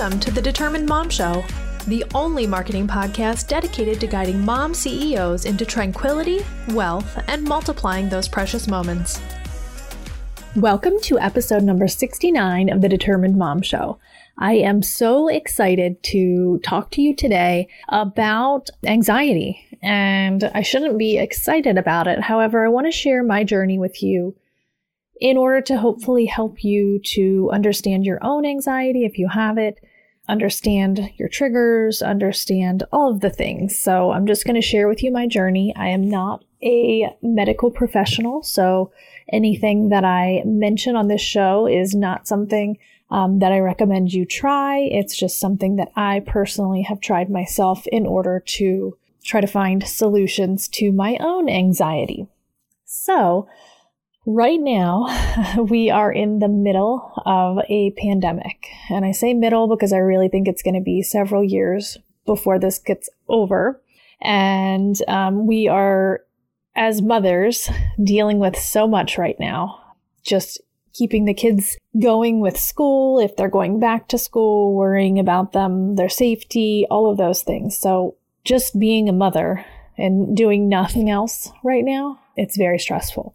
Welcome to the Determined Mom Show, the only marketing podcast dedicated to guiding mom CEOs into tranquility, wealth, and multiplying those precious moments. Welcome to episode number 69 of the Determined Mom Show. I am so excited to talk to you today about anxiety. And I shouldn't be excited about it. However, I want to share my journey with you in order to hopefully help you to understand your own anxiety if you have it, understand your triggers, understand all of the things. So, I'm just going to share with you my journey. I am not a medical professional, so anything that I mention on this show is not something um, that I recommend you try. It's just something that I personally have tried myself in order to try to find solutions to my own anxiety. So, Right now, we are in the middle of a pandemic. And I say middle because I really think it's going to be several years before this gets over. And um, we are, as mothers, dealing with so much right now. Just keeping the kids going with school, if they're going back to school, worrying about them, their safety, all of those things. So just being a mother and doing nothing else right now, it's very stressful.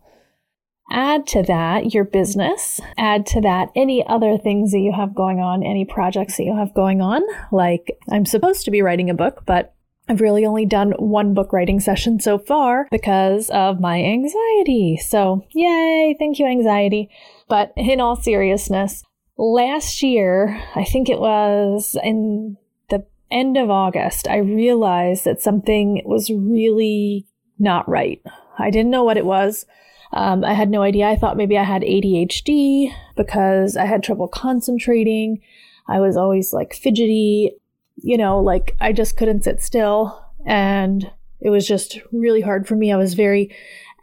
Add to that your business, add to that any other things that you have going on, any projects that you have going on. Like I'm supposed to be writing a book, but I've really only done one book writing session so far because of my anxiety. So, yay, thank you, anxiety. But in all seriousness, last year, I think it was in the end of August, I realized that something was really not right. I didn't know what it was. Um, I had no idea. I thought maybe I had ADHD because I had trouble concentrating. I was always like fidgety, you know, like I just couldn't sit still. And it was just really hard for me. I was very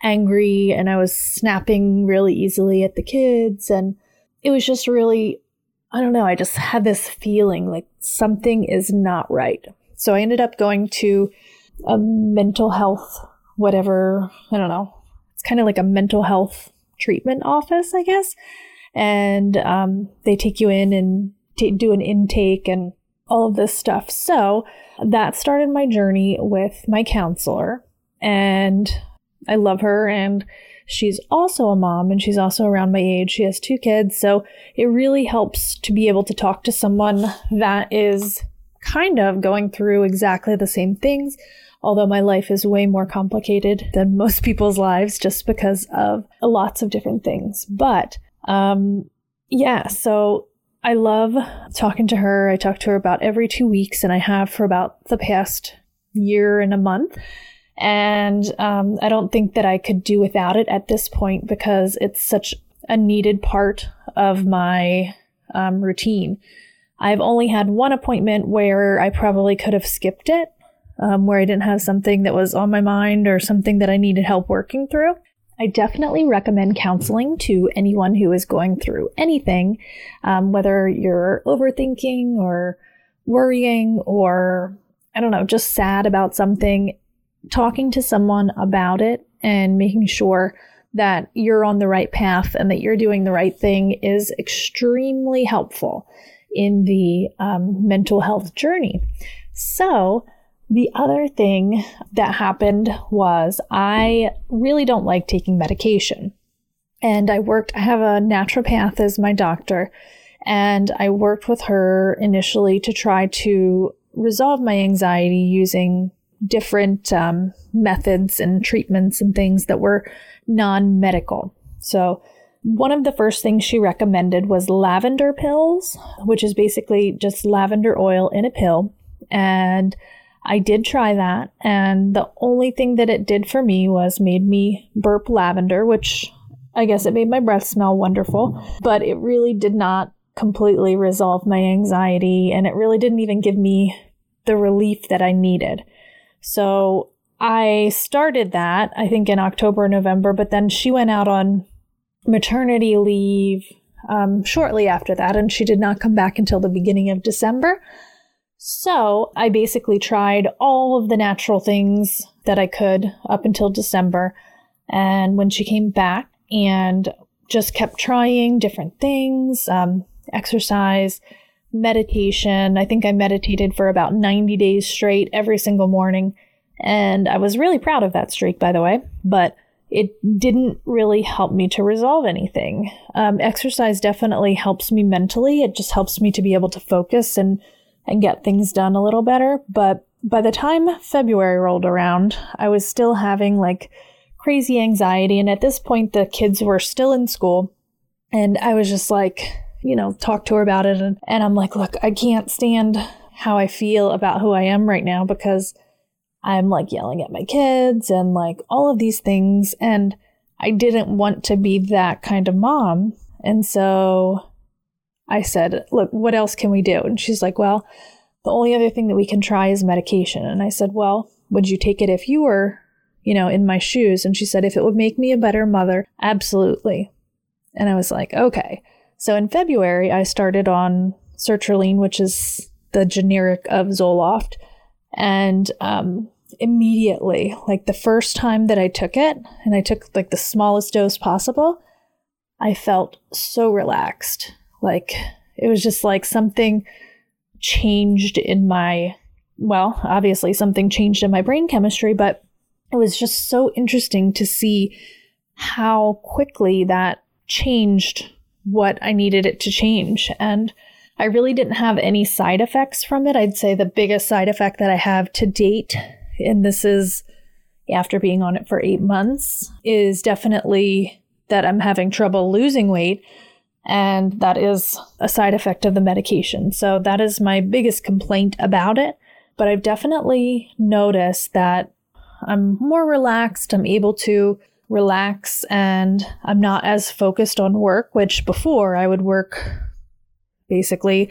angry and I was snapping really easily at the kids. And it was just really, I don't know, I just had this feeling like something is not right. So I ended up going to a mental health, whatever, I don't know, it's kind of like a mental health treatment office, I guess. And um, they take you in and t- do an intake and all of this stuff. So that started my journey with my counselor. And I love her. And she's also a mom and she's also around my age. She has two kids. So it really helps to be able to talk to someone that is kind of going through exactly the same things although my life is way more complicated than most people's lives just because of lots of different things. But um, yeah, so I love talking to her. I talk to her about every two weeks, and I have for about the past year and a month. And um, I don't think that I could do without it at this point because it's such a needed part of my um, routine. I've only had one appointment where I probably could have skipped it um, where I didn't have something that was on my mind or something that I needed help working through. I definitely recommend counseling to anyone who is going through anything, um, whether you're overthinking or worrying or, I don't know, just sad about something. Talking to someone about it and making sure that you're on the right path and that you're doing the right thing is extremely helpful in the um, mental health journey. So, the other thing that happened was I really don't like taking medication. And I worked, I have a naturopath as my doctor, and I worked with her initially to try to resolve my anxiety using different um, methods and treatments and things that were non medical. So, one of the first things she recommended was lavender pills, which is basically just lavender oil in a pill. And I did try that, and the only thing that it did for me was made me burp lavender, which I guess it made my breath smell wonderful, but it really did not completely resolve my anxiety, and it really didn't even give me the relief that I needed. So I started that, I think, in October, or November, but then she went out on maternity leave um, shortly after that, and she did not come back until the beginning of December. So I basically tried all of the natural things that I could up until December. And when she came back and just kept trying different things, um, exercise, meditation. I think I meditated for about 90 days straight every single morning. And I was really proud of that streak, by the way, but it didn't really help me to resolve anything. Um, exercise definitely helps me mentally. It just helps me to be able to focus and, and get things done a little better. But by the time February rolled around, I was still having like crazy anxiety. And at this point, the kids were still in school. And I was just like, you know, talk to her about it. And, and I'm like, look, I can't stand how I feel about who I am right now because I'm like yelling at my kids and like all of these things. And I didn't want to be that kind of mom. And so I said, look, what else can we do? And she's like, well, the only other thing that we can try is medication. And I said, well, would you take it if you were, you know, in my shoes? And she said, if it would make me a better mother, absolutely. And I was like, okay. So in February, I started on sertraline, which is the generic of Zoloft. And um, immediately, like the first time that I took it, and I took like the smallest dose possible, I felt so relaxed. Like it was just like something changed in my, well, obviously something changed in my brain chemistry, but it was just so interesting to see how quickly that changed what I needed it to change. And I really didn't have any side effects from it. I'd say the biggest side effect that I have to date, and this is after being on it for eight months, is definitely that I'm having trouble losing weight. And that is a side effect of the medication. So that is my biggest complaint about it. But I've definitely noticed that I'm more relaxed. I'm able to relax and I'm not as focused on work, which before I would work basically.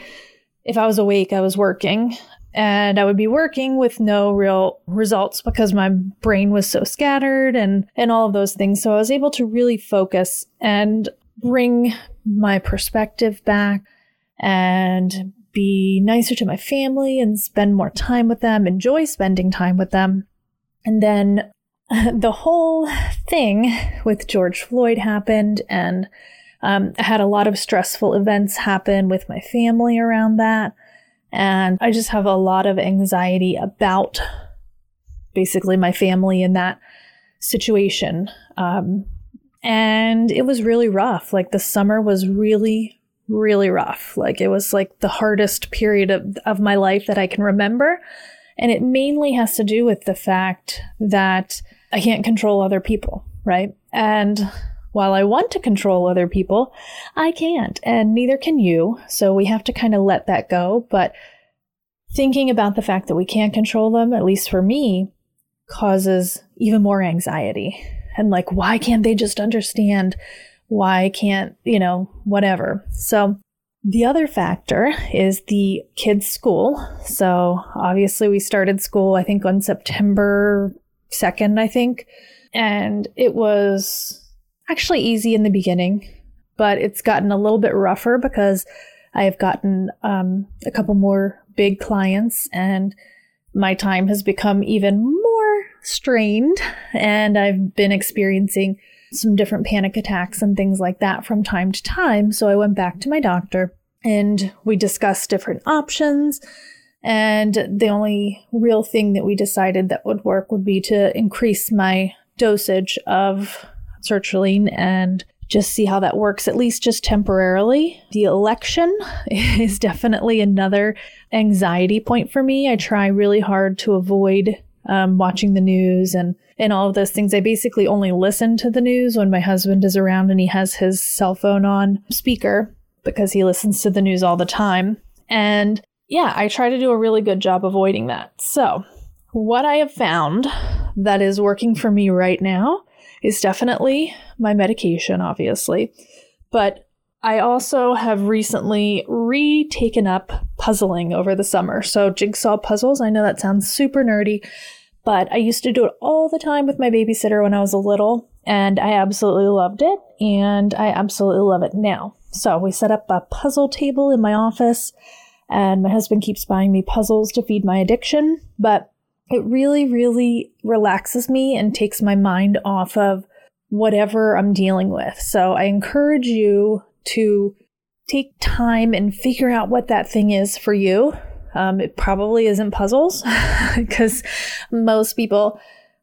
If I was awake, I was working and I would be working with no real results because my brain was so scattered and, and all of those things. So I was able to really focus and bring my perspective back and be nicer to my family and spend more time with them, enjoy spending time with them. And then the whole thing with George Floyd happened, and um, I had a lot of stressful events happen with my family around that. And I just have a lot of anxiety about basically my family in that situation. Um, and it was really rough. Like the summer was really, really rough. Like it was like the hardest period of, of my life that I can remember. And it mainly has to do with the fact that I can't control other people, right? And while I want to control other people, I can't, and neither can you. So we have to kind of let that go. But thinking about the fact that we can't control them, at least for me, causes even more anxiety. And like, why can't they just understand? Why can't, you know, whatever. So the other factor is the kids' school. So obviously, we started school, I think, on September 2nd, I think. And it was actually easy in the beginning, but it's gotten a little bit rougher because I have gotten um, a couple more big clients and my time has become even more strained. And I've been experiencing some different panic attacks and things like that from time to time. So I went back to my doctor and we discussed different options and the only real thing that we decided that would work would be to increase my dosage of sertraline and just see how that works, at least just temporarily. The election is definitely another anxiety point for me. I try really hard to avoid um, watching the news and and all of those things. I basically only listen to the news when my husband is around and he has his cell phone on speaker because he listens to the news all the time. And yeah, I try to do a really good job avoiding that. So, what I have found that is working for me right now is definitely my medication, obviously. But I also have recently retaken up puzzling over the summer. So, jigsaw puzzles, I know that sounds super nerdy, but I used to do it all the time with my babysitter when I was a little, and I absolutely loved it, and I absolutely love it now. So, we set up a puzzle table in my office and my husband keeps buying me puzzles to feed my addiction, but it really, really relaxes me and takes my mind off of whatever I'm dealing with. So I encourage you to take time and figure out what that thing is for you. Um, it probably isn't puzzles because most people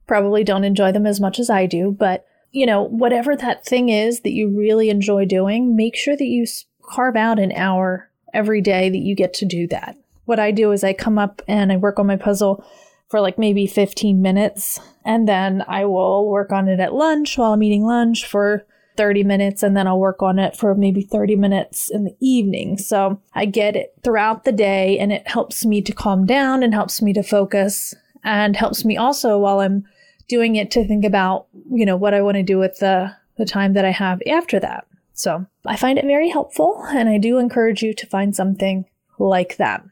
probably don't enjoy them as much as I do. But, you know, whatever that thing is that you really enjoy doing, make sure that you carve out an hour every day that you get to do that. What I do is I come up and I work on my puzzle for like maybe 15 minutes, and then I will work on it at lunch while I'm eating lunch for 30 minutes and then I'll work on it for maybe 30 minutes in the evening. So I get it throughout the day and it helps me to calm down and helps me to focus and helps me also while I'm doing it to think about, you know, what I want to do with the, the time that I have after that. So I find it very helpful and I do encourage you to find something like that.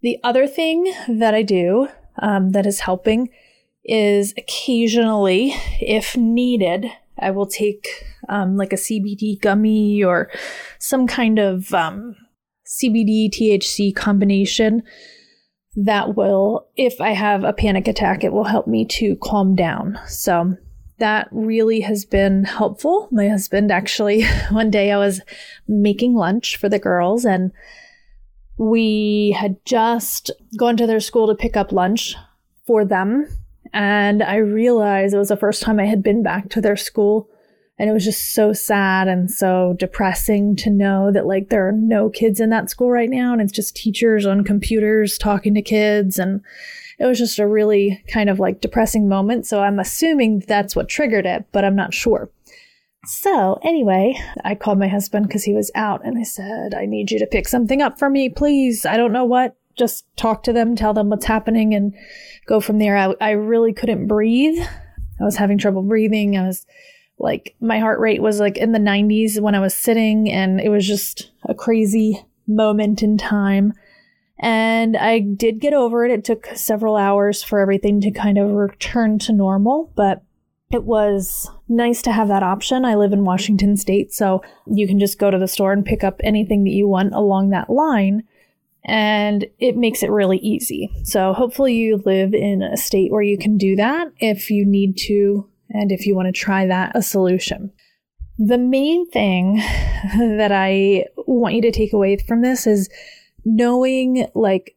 The other thing that I do um, that is helping is occasionally, if needed, I will take um, like a CBD gummy or some kind of um, CBD THC combination that will, if I have a panic attack, it will help me to calm down. So that really has been helpful. My husband actually, one day I was making lunch for the girls and we had just gone to their school to pick up lunch for them and I realized it was the first time I had been back to their school. And it was just so sad and so depressing to know that like there are no kids in that school right now. And it's just teachers on computers talking to kids. And it was just a really kind of like depressing moment. So I'm assuming that's what triggered it, but I'm not sure. So, anyway, I called my husband because he was out and I said, I need you to pick something up for me, please. I don't know what just talk to them, tell them what's happening, and go from there. I, I really couldn't breathe. I was having trouble breathing. I was like, my heart rate was like in the 90s when I was sitting, and it was just a crazy moment in time. And I did get over it. It took several hours for everything to kind of return to normal, but it was nice to have that option. I live in Washington state, so you can just go to the store and pick up anything that you want along that line and it makes it really easy. So hopefully you live in a state where you can do that if you need to and if you want to try that a solution. The main thing that I want you to take away from this is knowing like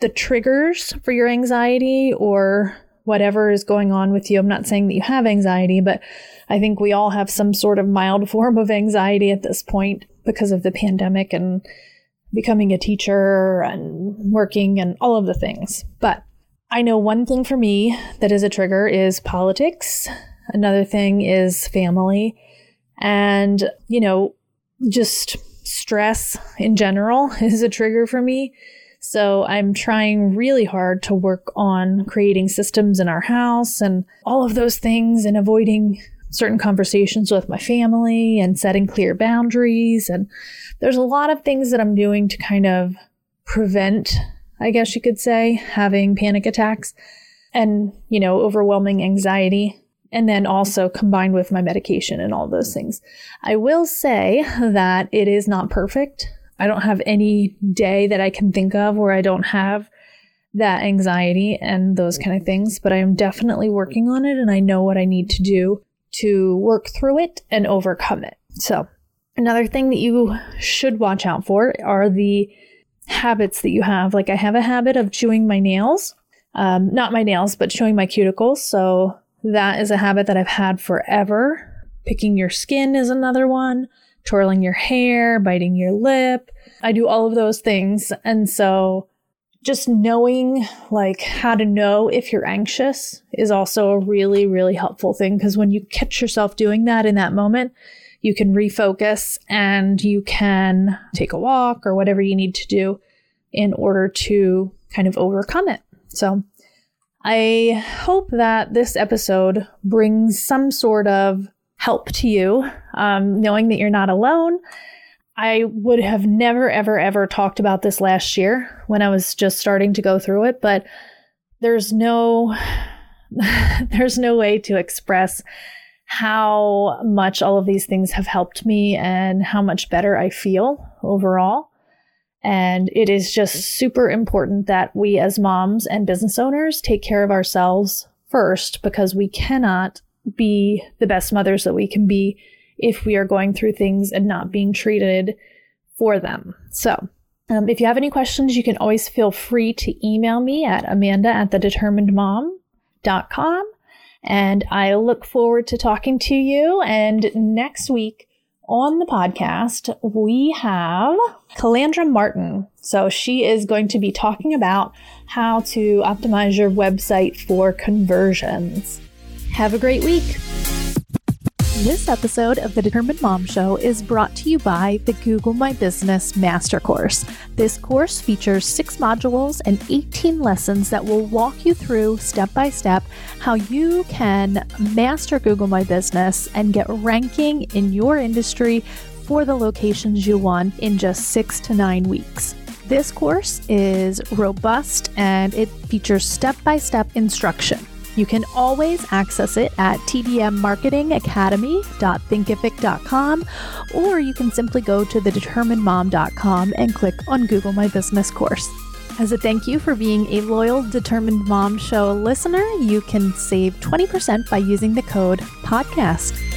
the triggers for your anxiety or whatever is going on with you. I'm not saying that you have anxiety, but I think we all have some sort of mild form of anxiety at this point because of the pandemic and becoming a teacher and working and all of the things. But I know one thing for me that is a trigger is politics. Another thing is family. And, you know, just stress in general is a trigger for me. So I'm trying really hard to work on creating systems in our house and all of those things and avoiding certain conversations with my family and setting clear boundaries. And there's a lot of things that I'm doing to kind of prevent, I guess you could say, having panic attacks and, you know, overwhelming anxiety. And then also combined with my medication and all those things. I will say that it is not perfect. I don't have any day that I can think of where I don't have that anxiety and those kind of things, but I am definitely working on it and I know what I need to do to work through it and overcome it. So, another thing that you should watch out for are the habits that you have. Like, I have a habit of chewing my nails, um, not my nails, but chewing my cuticles. So, that is a habit that I've had forever. Picking your skin is another one, twirling your hair, biting your lip. I do all of those things. And so, just knowing like how to know if you're anxious is also a really really helpful thing because when you catch yourself doing that in that moment you can refocus and you can take a walk or whatever you need to do in order to kind of overcome it so i hope that this episode brings some sort of help to you um, knowing that you're not alone I would have never, ever, ever talked about this last year when I was just starting to go through it, but there's no there's no way to express how much all of these things have helped me and how much better I feel overall. And it is just super important that we as moms and business owners take care of ourselves first because we cannot be the best mothers that we can be if we are going through things and not being treated for them. So, um, if you have any questions, you can always feel free to email me at amanda at thedeterminedmom.com. And I look forward to talking to you. And next week on the podcast, we have Calandra Martin. So she is going to be talking about how to optimize your website for conversions. Have a great week. This episode of the Determined Mom Show is brought to you by the Google My Business Master Course. This course features six modules and 18 lessons that will walk you through step by step how you can master Google My Business and get ranking in your industry for the locations you want in just six to nine weeks. This course is robust and it features step by step instruction. You can always access it at tdmmarketingacademy.thinkific.com or you can simply go to thedeterminedmom.com and click on Google My Business course. As a thank you for being a loyal Determined Mom Show listener, you can save 20% by using the code PODCAST.